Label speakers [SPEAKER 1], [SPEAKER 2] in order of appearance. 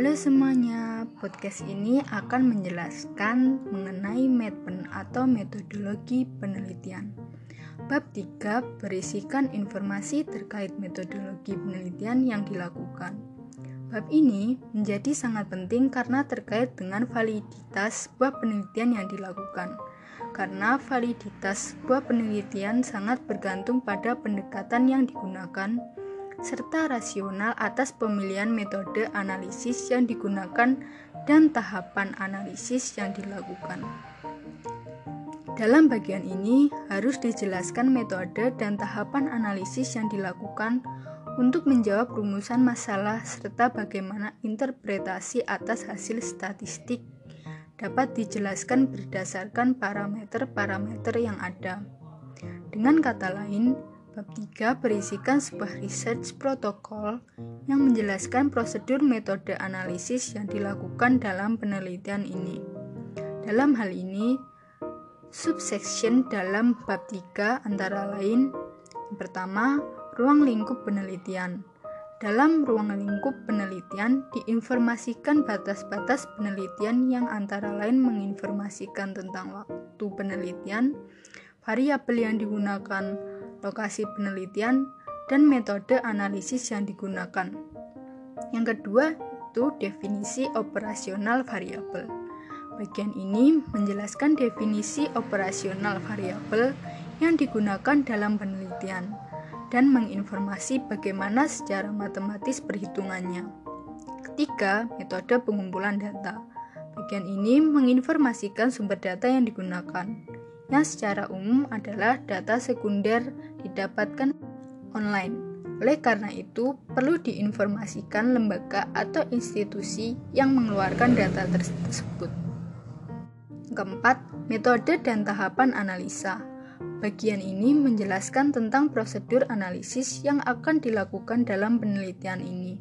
[SPEAKER 1] Halo semuanya, podcast ini akan menjelaskan mengenai MEDPEN atau metodologi penelitian. Bab 3 berisikan informasi terkait metodologi penelitian yang dilakukan. Bab ini menjadi sangat penting karena terkait dengan validitas sebuah penelitian yang dilakukan. Karena validitas sebuah penelitian sangat bergantung pada pendekatan yang digunakan, serta rasional atas pemilihan metode analisis yang digunakan dan tahapan analisis yang dilakukan. Dalam bagian ini harus dijelaskan metode dan tahapan analisis yang dilakukan untuk menjawab rumusan masalah serta bagaimana interpretasi atas hasil statistik dapat dijelaskan berdasarkan parameter-parameter yang ada. Dengan kata lain, Bab 3 berisikan sebuah research protokol yang menjelaskan prosedur metode analisis yang dilakukan dalam penelitian ini. Dalam hal ini, subsection dalam bab 3 antara lain yang pertama, ruang lingkup penelitian. Dalam ruang lingkup penelitian diinformasikan batas-batas penelitian yang antara lain menginformasikan tentang waktu penelitian, variabel yang digunakan, lokasi penelitian, dan metode analisis yang digunakan. Yang kedua, itu definisi operasional variabel. Bagian ini menjelaskan definisi operasional variabel yang digunakan dalam penelitian dan menginformasi bagaimana secara matematis perhitungannya. Ketiga, metode pengumpulan data. Bagian ini menginformasikan sumber data yang digunakan yang secara umum adalah data sekunder didapatkan online. Oleh karena itu, perlu diinformasikan lembaga atau institusi yang mengeluarkan data tersebut. Keempat, metode dan tahapan analisa. Bagian ini menjelaskan tentang prosedur analisis yang akan dilakukan dalam penelitian ini.